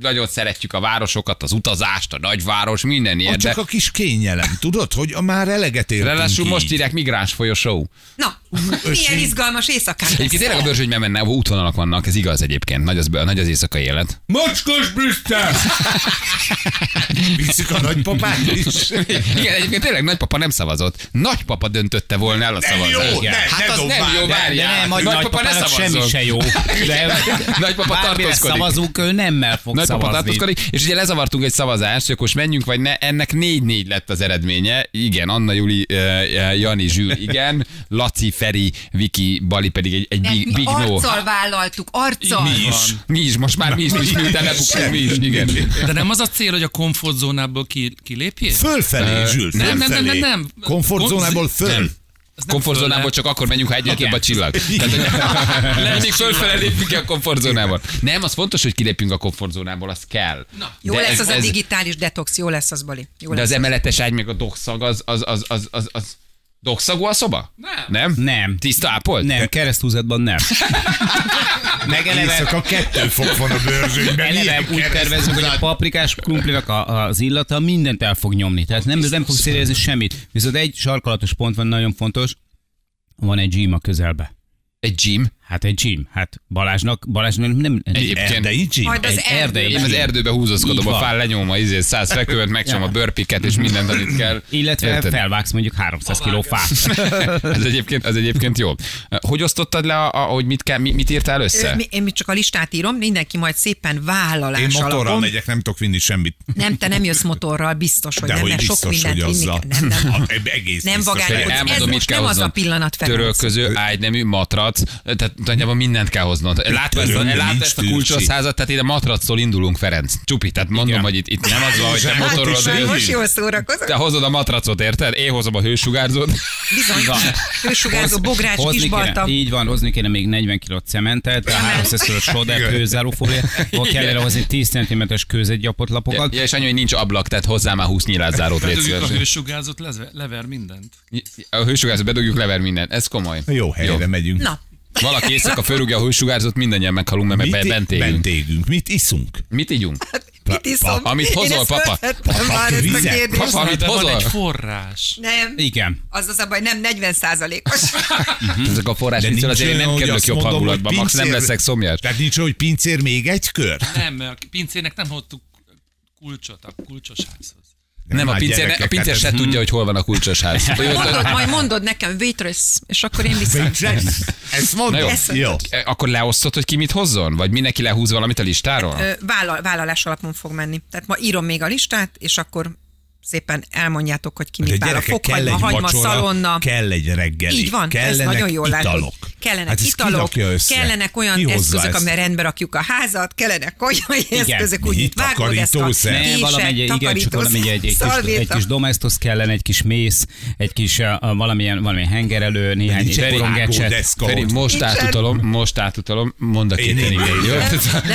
Nagyon szeretjük a városokat, az utazást, a nagyváros, minden ilyen. Csak De a kis kényelem, tudod, hogy a már eleget értünk ráadásul most írják migráns folyosó. Na, milyen izgalmas éjszakán Egyébként tényleg a bőrzsönyben menne, útvonalak vannak, ez igaz egyébként, nagy az, nagy az éjszakai élet. Mocskos Brüsszel! <laughs> Visszük a nagypapát is. Igen, egyébként tényleg nagypapa nem szavazott. Nagypapa döntötte volna el a Nem jó, szavazást. ne, hát ne az nem dobáld, jó, de- De várjál. nem, hogy nagypapa ne semmi se jó. <laughs> De Nagypapa tartózkodik. szavazunk, ő nemmel fog Nagypapa szavazni. tartózkodik, és ugye lezavartunk egy szavazást, hogy akkor most menjünk, vagy ne, ennek 4-4 lett az eredménye. Igen, Anna, Juli, uh, Jani, Zsül, <laughs> igen, Laci, Feri, Viki, Bali pedig egy, egy big, big no. arccal vállaltuk, arccal. Mi is. Mi is, most már mi is, mi is miután lebuktunk, mi is, igen. De nem az a cél, hogy a komfortzónából ki, kilépjél? Fölfelé, Zsül, nem, nem, nem, nem, nem. Komfortzónából föl. Nem. Komfortzónából csak akkor menjünk, ha egyre több a csillag. Tehát, hogy <laughs> mindig fölfele lépünk ki a komfortzónából. Nem, az fontos, hogy kilépjünk a komfortzónából, az kell. Jó De lesz ez- az a digitális detox, jó lesz az, Bali. Jó De lesz az az. emeletes ágy, meg a dogszag, az, az, az, az, az, az dogszagú a szoba? Nem. Nem? Nem. Tiszta ápolt? Nem, kereszthúzatban nem. <laughs> Meg eleve, Éjszaka kettő fok van a bőrzsönyben. eleve úgy tervezünk, hogy a paprikás krumplinak a, az illata mindent el fog nyomni. Tehát nem, nem fog szérezni semmit. Viszont egy sarkalatos pont van nagyon fontos, van egy gym a közelbe. Egy gym? Hát egy gym. Hát Balázsnak, Balázsnak nem... Egyébként- Erdei gym? Majd az Egy erdei Én az erdőbe húzózkodom, a fál lenyom, a izé, száz fekvőt, megcsom a bőrpiket és mindent, amit kell. Illetve Érted? felvágsz mondjuk 300 kiló fát. <laughs> ez, egyébként, ez egyébként jó. Hogy osztottad le, a, a, hogy mit, kell, mit, mit írtál össze? mi- Én csak a listát írom, mindenki majd szépen vállalás Én motorral alapon. megyek, nem tudok vinni semmit. Nem, te nem jössz motorral, biztos, hogy De nem, hogy mert sok biztos, mindent hogy vinni azzal. kell. Nem, nem. A- <laughs> Egész Nem biztos, vagány, hogy hogy ez- most nem az a pillanat. Törölköző, ágynemű, matrac, tehát nagyjából mindent kell hoznod. Látva ezt, a- látva ezt a kulcsos házat, tehát ide matractól indulunk, Ferenc. Csupi, tehát mondom, Igen. hogy itt, itt nem az van, hogy te Hát motorról is Már Én- most jól szórakozok. te hozod a matracot, érted? Én hozom a hősugárzót. Bizony, hősugárzó, bogrács, Hozni kisbalta. kéne, így van, hozni kéne még 40 kg cementet, 300 kg sodet, Igen. kőzárófóliát, akkor kellene hozni 10 cm-es kőzetgyapott lapokat. Ja, és annyi, hogy nincs ablak, tehát hozzá már 20 nyilászárót, légy Bedugjuk a hősugárzót, lever mindent. A hősugárzót bedugjuk, lever minden. Ez komoly. Jó helyre megyünk. Na, Valaki éjszaka fölrúgja a hősugárzót, mindannyian meghalunk, mert meg bent élünk. bent égünk. Mit iszunk? Mit ígyunk? mit iszom? amit Én hozol, ezt papa. föltettem már ezt a kérdést. Papa, amit De van hozol? egy forrás. Nem, Igen. az az a baj, nem 40 százalékos. Ezek a forrás De nincs azért én olyan, nem kerülök jobb mondom, hangulatba, max nem leszek szomjas. Tehát nincs olyan, hogy pincér még egy kör? Nem, mert a pincének nem hoztuk kulcsot a kulcsos házhoz. Nem, a pincér, a pincér hát se tudja, hogy hol van a kulcsos ház. Mondod, majd mondod nekem, waitress, és akkor én viszem. Ezt Na mondom? jó. Ezt Jó. E, Akkor leosztod, hogy ki mit hozzon? Vagy mindenki lehúz valamit a listáról? Ö, Vállal, vállalás alapon fog menni. Tehát ma írom még a listát, és akkor szépen elmondjátok, hogy ki De mit vállal. gyerekek, kell Fokhagyma, hagyma, vacsora, szalonna. kell egy reggeli. Így van, ez nagyon jól italok. látod. Kellenek hát ezt italok, kellenek olyan Ki eszközök, ezt? amivel rendbe rakjuk a házat, kellenek olyan eszközök, úgy, mint vágódeszka, Takarítószer? Ne, kések, valami, egy, igen, csak valami egy, egy, kis, egy kis domestos kellene, egy kis mész, egy kis uh, valamilyen, valamilyen hengerelő, néhány ott. most átutalom, most átutalom, mondd a két <laughs>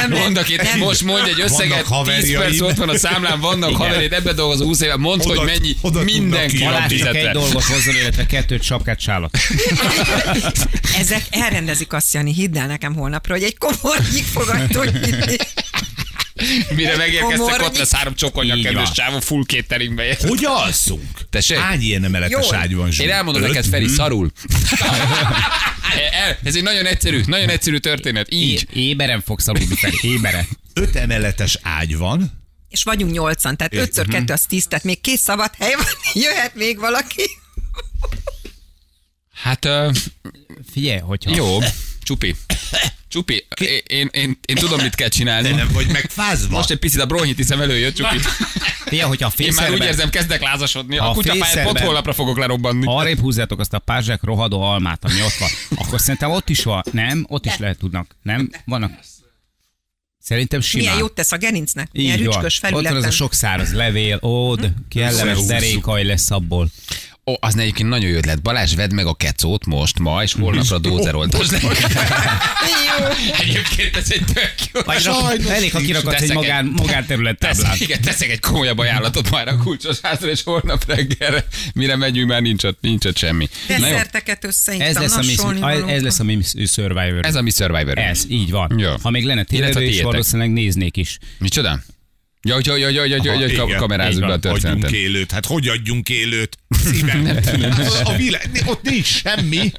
Mondd a két, most mondj egy összeget, Vannak 10 haverjaim. perc ott van a számlán, vannak haverét, ebbe dolgozó 20 éve, mondd, hogy mennyi, mindenki van Balázs egy dolgot hozzon, illetve kettőt sapkát sálat. <laughs> Ezek elrendezik azt, Jani, hidd el nekem holnapra, hogy egy komornyik fogadtól hinni. Mire megérkeztek, Komornyi. ott lesz három csokonyak Így kedves csávó, full cateringbe ért. Hogy alszunk? Tessék? Hány ilyen emeletes ágy van, Zsú? Én elmondom Öt? neked, Feri, szarul. <laughs> Ez egy nagyon egyszerű, nagyon egyszerű történet. Így. É- éberen fogsz aludni, Feri, éberen. Öt emeletes ágy van, És vagyunk nyolcan, tehát ötször Mhm. kettő az tíz, tehát még két szabad hely van, jöhet még valaki. Hát ö, Figyelj, hogyha... jó, csupi. Csupi, én, én, én, én tudom, mit kell de csinálni. nem vagy megfázva. Most egy picit a bronhitiszem előjött, Csupi. Figyelj, hogyha a Én már úgy érzem, kezdek lázasodni. Ha A a kutyafáját pont fészerben- holnapra fogok lerobbanni. Arrébb húzzátok azt a pázsák rohadó almát, ami ott van. Akkor szerintem ott is van. Nem? Ott is lehet tudnak. Nem? Vannak. Szerintem simán. Milyen jót tesz a gerincnek? Így Milyen van. rücskös Ott van az felületen. a sok száraz levél, ód, kellemes derékaj lesz abból. Ó, az egyébként nagyon jó ötlet. Balázs, vedd meg a kecót most, ma, és holnapra <laughs> dózeroltas le. Jó. Egyébként ez egy tök jó. Vagy rak, elég, ha kirakadsz egy Teszek magán, magánterület táblát. Igen, teszek egy komolyabb ajánlatot már a kulcsos házra, és holnap reggelre, mire megyünk, már nincs ott, nincs ott semmi. Na jó, Desszerteket összeittem, Ez lesz, a mi, ez lesz a mi Survivor. ez a mi Survivor. Ez, így van. Jó. Ha még lenne tévedő tiétek. valószínűleg néznék is. Micsoda? Ja, hogy, hogy, hogy, hogy, hogy, hogy, hogy igen. kamerázzuk be a van. Adjunk történetet. élőt. Hát hogy adjunk élőt? Szívem. a világ, ott nincs semmi.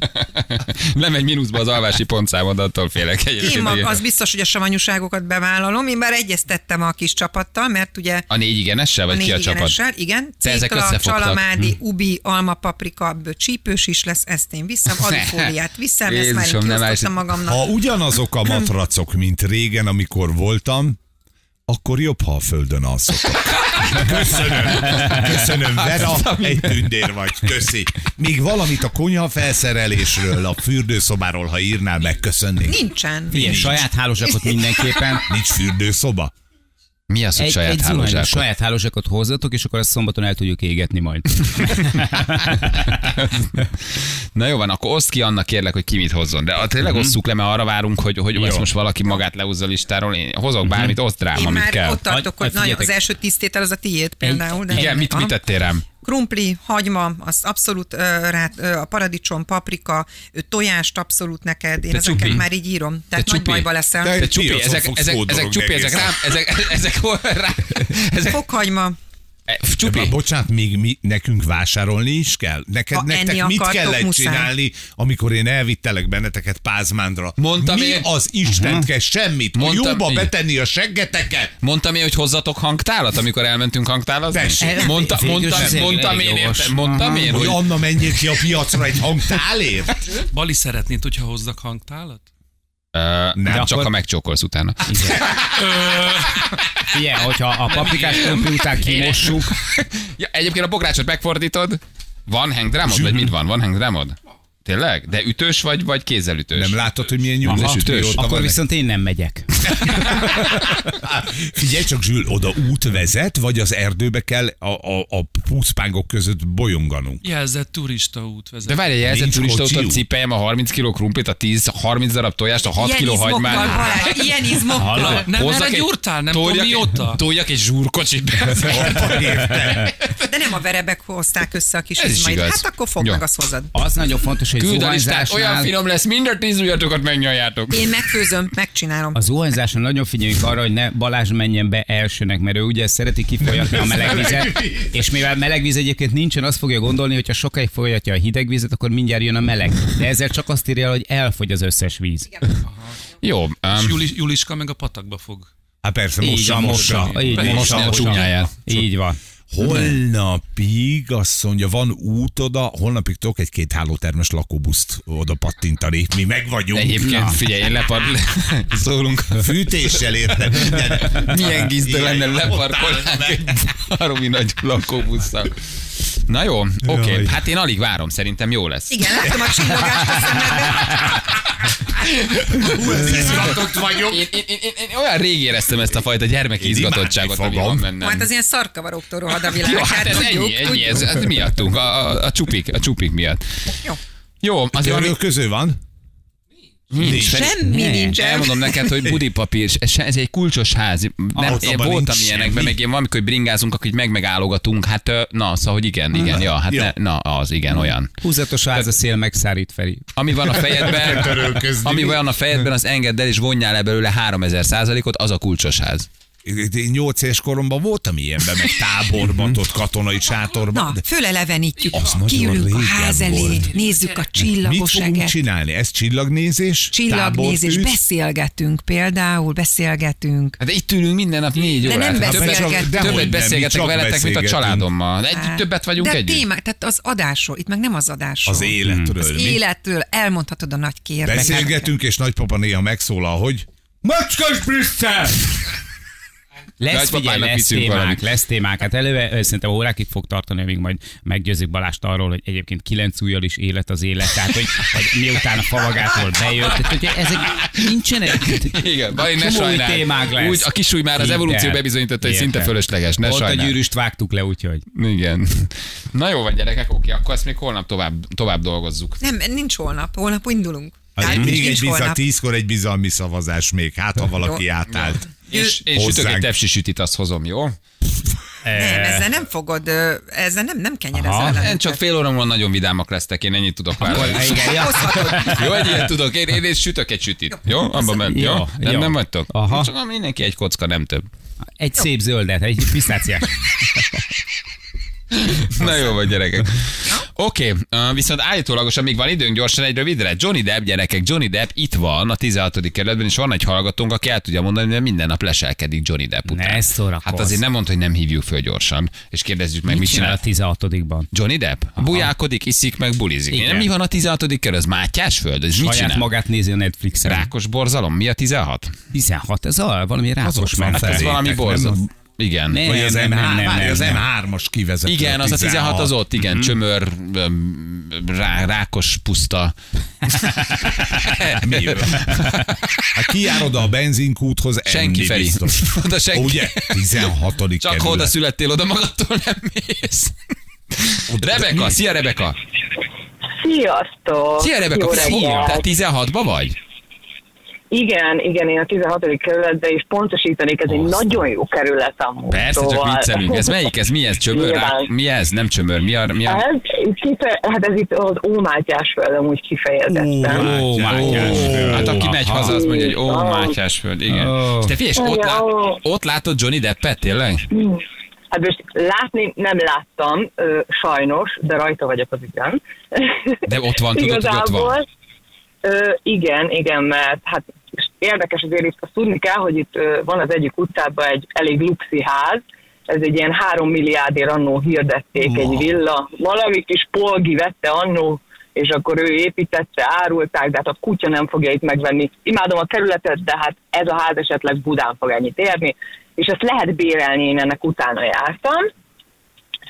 Nem egy mínuszba az alvási pontszámod, attól félek egyébként. Én mag, az biztos, hogy a savanyúságokat bevállalom. Én már egyeztettem a kis csapattal, mert ugye A négy igenessel, vagy a ki a négy csapat? igenessel, igen. Te ezek összefogtak. csalamádi, ubi, alma, paprika, csípős is lesz, ezt én viszem, alufóliát viszem, ezt már én nem magamnak. Ha ugyanazok a matracok, mint régen, amikor voltam, akkor jobb, ha a földön alszotok. Köszönöm. Köszönöm, Vera, egy tündér vagy. Köszi. Még valamit a konyha felszerelésről, a fürdőszobáról, ha írnál, megköszönnék. Nincsen. Ilyen Nincs. saját hálózsakot <laughs> mindenképpen. Nincs fürdőszoba? Mi az, hogy Egy, saját egy zuhany, hálózsákot? saját hálózsakot hozzatok, és akkor ezt szombaton el tudjuk égetni majd. <laughs> Na jó van, akkor oszd ki annak kérlek, hogy ki mit hozzon. De tényleg osszuk le, mert arra várunk, hogy, hogy ezt most valaki magát lehúzza a listáról. Én hozok bármit, oszd rám, Én amit már kell. ott tartok, hogy nagyon, az első tisztétel az a tiéd például. De Igen, mit, mit tettél rám? Krumpli, hagyma, az abszolút rá, uh, a paradicsom, paprika, ö, tojást abszolút neked. Én Te ezeket csupi. már így írom. Tehát Te nagy csupi. bajba leszel. Te- csupi, ezek, ezek, ezek csupi, ezek rám, ezek, ezek, rá, ezek, Fokhagyma, E, Csupi, Már bocsánat, még mi, nekünk vásárolni is kell? Neked, Ha nektek enni mit kellett muszáj. csinálni, amikor én elvittelek benneteket Pázmándra? Mondtam mi én- az Isten kell semmit? Mondtam jóba én. betenni a seggeteket? mondtam én, hogy hozzatok hangtálat, amikor elmentünk hangtálazni? Tessék. Mondta, Végül mondtam, én, értem, mondtam én, Hogy hogy Anna menjél ki a piacra egy hangtálért? Bali szeretnéd, hogyha hozzak hangtálat? Ö, nem, De csak akkor- ha megcsókolsz utána. <laughs> Figyelj, hogyha a paprikás krumpli után kimossuk, Ja, egyébként a pokrácsot megfordítod, van hangdrámod, vagy mit van? Van hangdrámod? Tényleg? De ütős vagy, vagy kézzelütős? Nem látod, hogy milyen Aha, ütős. akkor viszont én nem megyek. <laughs> Figyelj csak, Zsül, oda út vezet, vagy az erdőbe kell a, a, a puszpángok között bolyonganunk? Jelzett turista út vezet. De várj, jelzett Nincs turistautón kocsiuk. cipeljem a 30 kg krumplit, a 10-30 darab tojást, a 6 Ilyen kg izmokkal, hagymát. Ilyen izmokkal. Nem erre egy- gyúrtál, nem tudom mióta. Toljak egy zsúrkocsit. <laughs> De nem a verebek hozták össze a kis Ez is izmait. igaz. Hát akkor fogd Jó. meg, azt hozod. Az nagyon fontos, hogy Küld a listát, olyan finom lesz, minden tíz ujjatokat megnyaljátok. Én megfőzöm, megcsinálom. a zuhanyzásnál nagyon figyeljünk arra, hogy ne Balázs menjen be elsőnek, mert ő ugye szereti kifolyatni a meleg vizet, <laughs> és mivel meleg víz egyébként nincsen, azt fogja gondolni, hogy ha sokáig folyatja a hideg vizet, akkor mindjárt jön a meleg. De ezzel csak azt írja, hogy elfogy az összes víz. Jó, És um, Juli, Juliska meg a patakba fog. Hát persze, mossa, mossa. mossa. Így Mossa mossa, a mossa. csúnyáját. Így van. Holnapig azt mondja, van út oda, holnapig tudok egy-két hálótermes lakóbuszt oda pattintani. Mi meg vagyunk. egyébként figyelj, én lepar, <laughs> szólunk. Fűtéssel érted minden. Milyen Ilyen lenne meg. egy baromi nagy lakóbusszal. Na jó, oké. Okay. Hát én alig várom, szerintem jó lesz. Igen, látom a csillogást a szemedben. Izgatott vagyok. Én, én, én, én, olyan rég éreztem ezt a fajta gyermeki izgatottságot, ami van bennem. Hát az ilyen szarkavaróktól rohad a világ. Jó, hát ez tudjuk, ennyi, ennyi, ez, ez miattunk, a, a, a, csupik, a csupik miatt. Jó. Jó, azért Törő köző van? Nincs. Semmi nincsen. Elmondom neked, hogy budipapír, ez, ez egy kulcsos ház. Nem, én voltam nincs ilyenekben, meg én valamikor hogy bringázunk, akkor így megmegálogatunk. Hát, na, szóval, hogy igen, igen, ja, hát ne, na, az, igen, olyan. Húzatos ház a szél megszárít Feri. Ami van a fejedben, ami van a fejedben, az engedd el, és vonjál le belőle 3000 százalékot, az a kulcsos ház. Én nyolc éves koromban voltam ilyenben, meg táborban, ott katonai sátorban. Na, De fölelevenítjük, Az kiülünk a ház elé, volt. nézzük a Mit csillagos fogunk csinálni? Ez csillagnézés? Csillagnézés, Tábortűz? beszélgetünk például, beszélgetünk. Hát de itt ülünk minden nap négy De órát. nem Hát többet, beszélgetünk. többet nem, beszélgetek veletek, mint a családommal. De egy, többet vagyunk De együtt. témák, tehát az adásról, itt meg nem az adásról. Az életről. Az mi? életről elmondhatod a nagy kérdeket. Beszélgetünk, és nagypapa néha megszólal, hogy Macskos Brüsszel! Lesz, figyelj, lesz témák, valamit. lesz témák. Hát előve szerintem órákig fog tartani, amíg majd meggyőzik Balást arról, hogy egyébként kilenc ujjal is élet az élet. Tehát, hogy, hogy miután a favagától bejött. Tehát, hogy ezek nincsenek. Igen, baj, ne sajnálj. témák lesz. Úgy, a kisúly már az evolúció bebizonyította, hogy szinte fölösleges, ne Ott a gyűrűst vágtuk le, úgyhogy. Igen. Na jó van, gyerekek, oké, akkor ezt még holnap tovább, tovább dolgozzuk. Nem, nincs holnap, holnap indulunk. az még egy bizal, tízkor egy bizalmi szavazás még, hát ha valaki Jó. átállt. És én sütök egy tepsi sütit, azt hozom, jó? Nem, ezzel nem fogod, ezzel nem, nem kenyerezel. Én csak fél óra múlva nagyon vidámak lesztek, én ennyit tudok vállalni. Igen, ja. <laughs> Jó, egy ilyet tudok, én, én, én sütök egy sütit. Jó? Abban ment, jó? Jó, Nem, jó. nem vagytok? Aha. Csak mindenki egy kocka, nem több. Egy szép zöldet, egy pisztáciás. <laughs> Na jó vagy, gyerekek. Oké, okay, viszont állítólagosan még van időnk gyorsan egy rövidre. Johnny Depp, gyerekek, Johnny Depp itt van a 16. kerületben, és van egy hallgatónk, aki el tudja mondani, hogy minden nap leselkedik Johnny Depp után. Ne szórakozz. Hát azért nem mondta, hogy nem hívjuk föl gyorsan, és kérdezzük meg, mit, Mit csinál csinál. a 16-ban? Johnny Depp? Bujálkodik, iszik, meg bulizik. Igen. Mi van a 16. kerület? Ez Mátyás föld? Ez mit Saját csinál? magát nézi a Netflixen. Rákos borzalom? Mi a 16? 16, ez a, valami rákos van. Hát ez valami borzalom. Igen. Nem, Vagy az, nem, M3, nem, nem, az nem. M3-as kivezető. Igen, az a 16 az ott, igen, csömör, öm, rá, rákos puszta. <laughs> Mi? Hát ki jár oda a benzinkúthoz? Senki, biztos. Oda senki. Ugye? 16. Csak kerület. oda születtél, oda magadtól nem mész. Rebeka, szia Rebeka! Sziasztok! Szia Rebeka, Jó Fú, te 16-ba vagy? Igen, igen, én a 16. kerületben is pontosítanék, ez egy Azt. nagyon jó kerület amúgy. Persze, csak szóval- viccelünk. Ez melyik? Ez mi ez? Csömör? Rá, Nyilván. mi ez? Nem csömör. Mi a... Mi a... Ez, itt kife- hát ez itt az Ómátyás földem úgy kifejezetten. Ó, Mátyás. Hát aki megy haza, azt mondja, hogy ó, Ó. Mátyásföld, igen. És te figyelj, és ott, Igen, lát, ott látod Johnny Deppet, tényleg? Hát most látni nem láttam, ö, sajnos, de rajta vagyok az ügyen. De ott van, tudod, hogy ott van. Ö, igen, igen, mert hát érdekes azért itt azt tudni kell, hogy itt van az egyik utcában egy elég luxi ház, ez egy ilyen három milliárdért annó hirdették egy villa, valami kis polgi vette annó, és akkor ő építette, árulták, de hát a kutya nem fogja itt megvenni. Imádom a kerületet, de hát ez a ház esetleg Budán fog ennyit érni, és ezt lehet bérelni, én ennek utána jártam,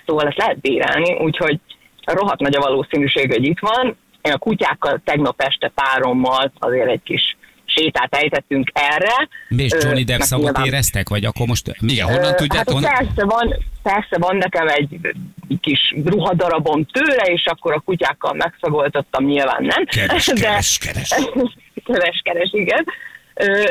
szóval ezt lehet bérelni, úgyhogy rohadt nagy a valószínűség, hogy itt van. Én a kutyákkal tegnap este párommal azért egy kis sétát ejtettünk erre. És Ö, Johnny Depp nyilván- éreztek? Vagy akkor most... Igen, honnan Ö, tudják? Hát persze van, persze van nekem egy kis ruhadarabom tőle, és akkor a kutyákkal megszagoltattam, nyilván nem. Keres, De- keres, keres. <laughs> keres, keres, igen.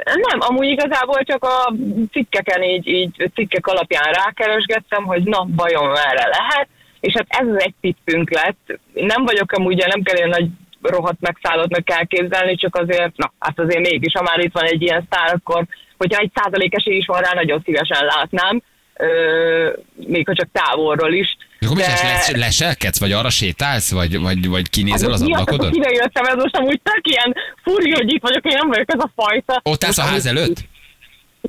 Nem, amúgy igazából csak a cikkeken így, így cikkek alapján rákeresgettem, hogy na, bajom erre lehet, és hát ez az egy tippünk lett. Nem vagyok amúgy, nem kell ilyen nagy rohadt megszállottnak elképzelni, csak azért, na, hát azért mégis, ha már itt van egy ilyen sztár, akkor hogyha egy százalék esély is van rá, nagyon szívesen látnám, ö, még ha csak távolról is. Akkor mit De- csinálsz, les, leselkedsz, vagy arra sétálsz, vagy, vagy, vagy kinézel az Hát, ablakodon? Ide jöttem, ez most amúgy tök ilyen furi, hogy itt vagyok, én nem vagyok ez a fajta. Ott állsz a ház előtt?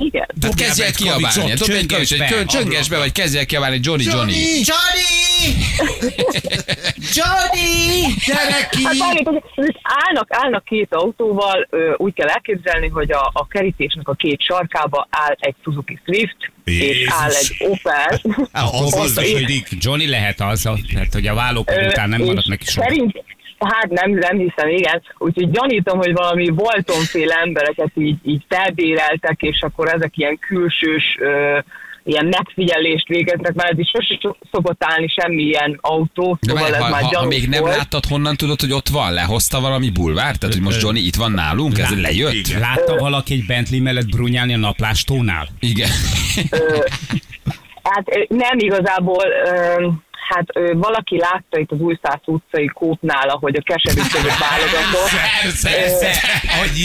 Igen. Tehát kezdj be el egy kiabálni. Dobj egy csöngesd kavicot, be, csön- csöngesd be, vagy kezdj el kiabálni Johnny, Johnny. Johnny! Johnny! Gyere Hát ki! hogy hogy állnak, állnak két autóval, úgy kell elképzelni, hogy a, a kerítésnek a két sarkába áll egy Suzuki Swift, és Jézus. áll egy Opel. Az az, Ott- hogy Johnny lehet az, hát, hogy a vállókor Ö, után nem és maradt neki sok. Szerint, hát nem, nem hiszem, igen. Úgyhogy gyanítom, hogy valami Voltonféle embereket így, így felbéreltek, és akkor ezek ilyen külsős ö, ilyen megfigyelést végeznek, mert ez is sose so- szokott állni semmilyen autó, De szóval várj, ez ha, már ha, ha még nem volt. láttad, honnan tudod, hogy ott van? Lehozta valami bulvár? Tehát, hogy most Johnny itt van nálunk? Ez lejött? Igen. Látta valaki egy Bentley mellett brunyálni a naplástónál? Igen. <laughs> Hát nem igazából, ö, hát ö, valaki látta itt az Újszász utcai kópnál, ahogy a keserű között válogatott. <laughs> Persze, persze.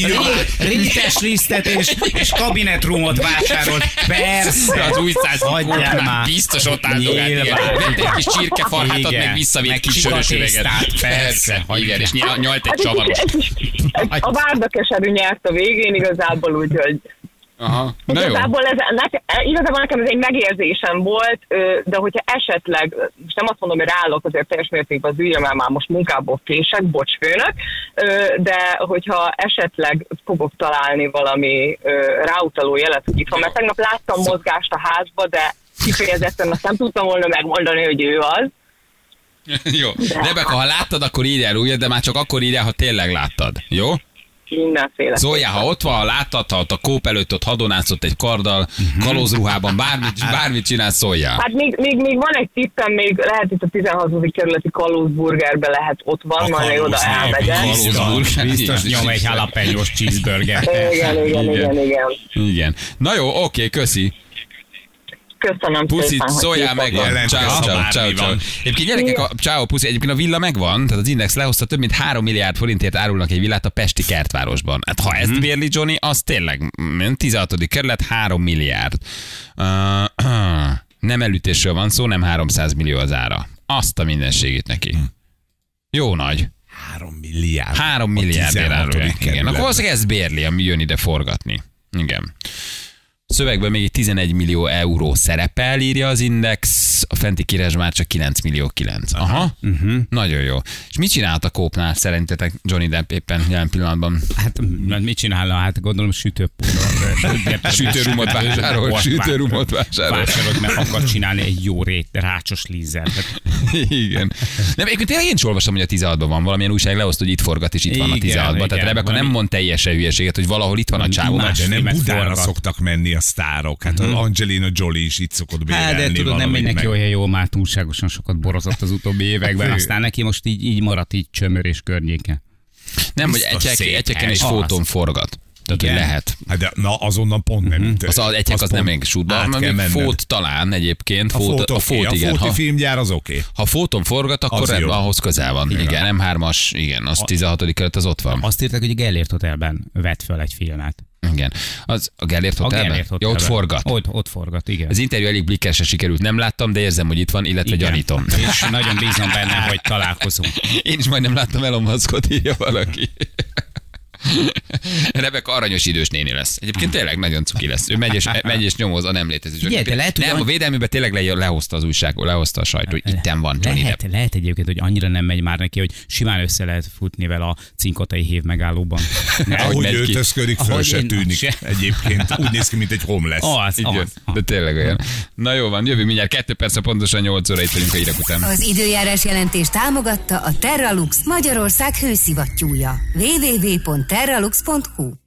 Jó. Rites lisztet és, és kabinetrumot vásárolt. Persze. Az új száz Hagyjál már. Biztos ott. Nyilván. Vett egy kis csirkefarhátat, meg visszavitt kis sörös üveget. persze. Igen, és nyal- nyalt egy Hát csavaros. A várda keserű nyert a végén igazából, úgyhogy Aha. Na jó. Igazából, ez, neke, igazából nekem ez egy megérzésem volt, de hogyha esetleg, most nem azt mondom, hogy ráállok azért teljes mértékben az ügyre, mert már most munkából kések, bocs főnök, de hogyha esetleg fogok találni valami ráutaló jelet, hogy itt van, mert tegnap láttam mozgást a házba, de kifejezetten azt nem tudtam volna megmondani, hogy ő az. <laughs> Jó. Rebeka, ha láttad, akkor írj el újat, de már csak akkor írj el, ha tényleg láttad. Jó? Mindenféle. Zoljá, ha ott van, ha láttad, ha ott a kóp előtt ott hadonászott egy karddal, kalózruhában, bármit, <laughs> bármit csinál, szóljál. Hát még, még, még van egy tippem, még lehet itt a 16. kerületi Kalózburgerbe lehet ott van, A majd még oda elmegyek. Biztos Igen. nyom egy jalapenyos cheeseburger. Igen, igen, Igen. igen, igen. Igen. Na jó, oké, köszi. Köszönöm Puszit, szépen, szóljál meg. Ciao, ciao, ciao, ciao. Egyébként gyerekek, a, ciao, puszi, egyébként a villa megvan, tehát az Index lehozta több mint 3 milliárd forintért árulnak egy villát a Pesti kertvárosban. Hát ha Mhm. ezt bérli Johnny, az tényleg mm, 16. kerület 3 milliárd. Uh, <clears throat> nem elütésről van szó, nem 300 millió az ára. Azt a mindenségét neki. Mhm. Jó nagy. 3 milliárd. 3 A milliárd 16. árulják. Igen, akkor valószínűleg ezt bérli, ami jön ide forgatni. Igen. Szövegben még egy 11 millió euró szerepel, írja az Index, a fenti kírás már csak 9 millió 9. Aha, uh-huh. nagyon jó. És mit csinált a kópnál szerintetek Johnny Depp éppen jelen pillanatban? Hát mit csinálna? Hát gondolom sütőpulót. <laughs> Sütőrumot vásárol, sütőrumot vásárol. Vásárolt, mert akar csinálni egy jó rét, rácsos lízzel. Hát, Igen. Nem, egyébként tényleg én is olvastam, hogy a 16-ban van valamilyen újság leoszt, hogy itt forgat, és itt van a Igen, 16-ban. Tehát Rebeka nem mond teljesen hülyeséget, hogy valahol itt van a csávó. De nem Budára szoktak menni a sztárok. Hát az Angelina Jolie is itt szokott bérelni Hát, de tudod, nem valamit mindenki meg. olyan jó, már túlságosan sokat borozott az utóbbi években, aztán neki most így, így maradt így csömör és környéke. Nem, hogy egyek, egyeken is fotón forgat. Tehát, hogy Igen. lehet. Hát de, na azonnal pont nem üt. Az, az egyek az, nem pont még menned. fót talán egyébként. A Fót, a fót, okay. igen. A fóti Ha, filmgyár az oké. ha fóton forgat, akkor Az jó. ahhoz közel van. Igen, igen M3-as, igen, az 16. kerület, az ott van. Azt írták, hogy a Gellért Hotelben vett föl egy filmet. Igen. Az a Gellért A Hotelben? Gellért Ja, ott Hotelben. forgat. Ott, ott forgat, igen. Az interjú elég blikkesre sikerült, nem láttam, de érzem, hogy itt van, illetve Igen. gyanítom. <laughs> És nagyon bízom benne, hogy találkozunk. Én is majdnem láttam Elon Muskot, írja valaki. <laughs> Rebeka aranyos idős néni lesz. Egyébként tényleg nagyon cuki lesz. Ő megy és, <laughs> megy és nyomoz a nem létező. Figyelj, de lehet, nem, a védelműben tényleg le, lehozta az újság, lehozta a sajtó, hogy itten van Johnny lehet, Depp. lehet egyébként, hogy annyira nem megy már neki, hogy simán össze lehet futni vele a cinkotai hév megállóban. <laughs> Ne? Ahogy ki. öltözködik, föl se tűnik. se. Egyébként úgy néz ki, mint egy homeless. Az, Igen, az, az. de tényleg olyan. Na jó van, jövő mindjárt kettő perc, pontosan 8 óra itt vagyunk a hírek után. Az időjárás jelentés támogatta a Terralux Magyarország hőszivattyúja. www.terralux.hu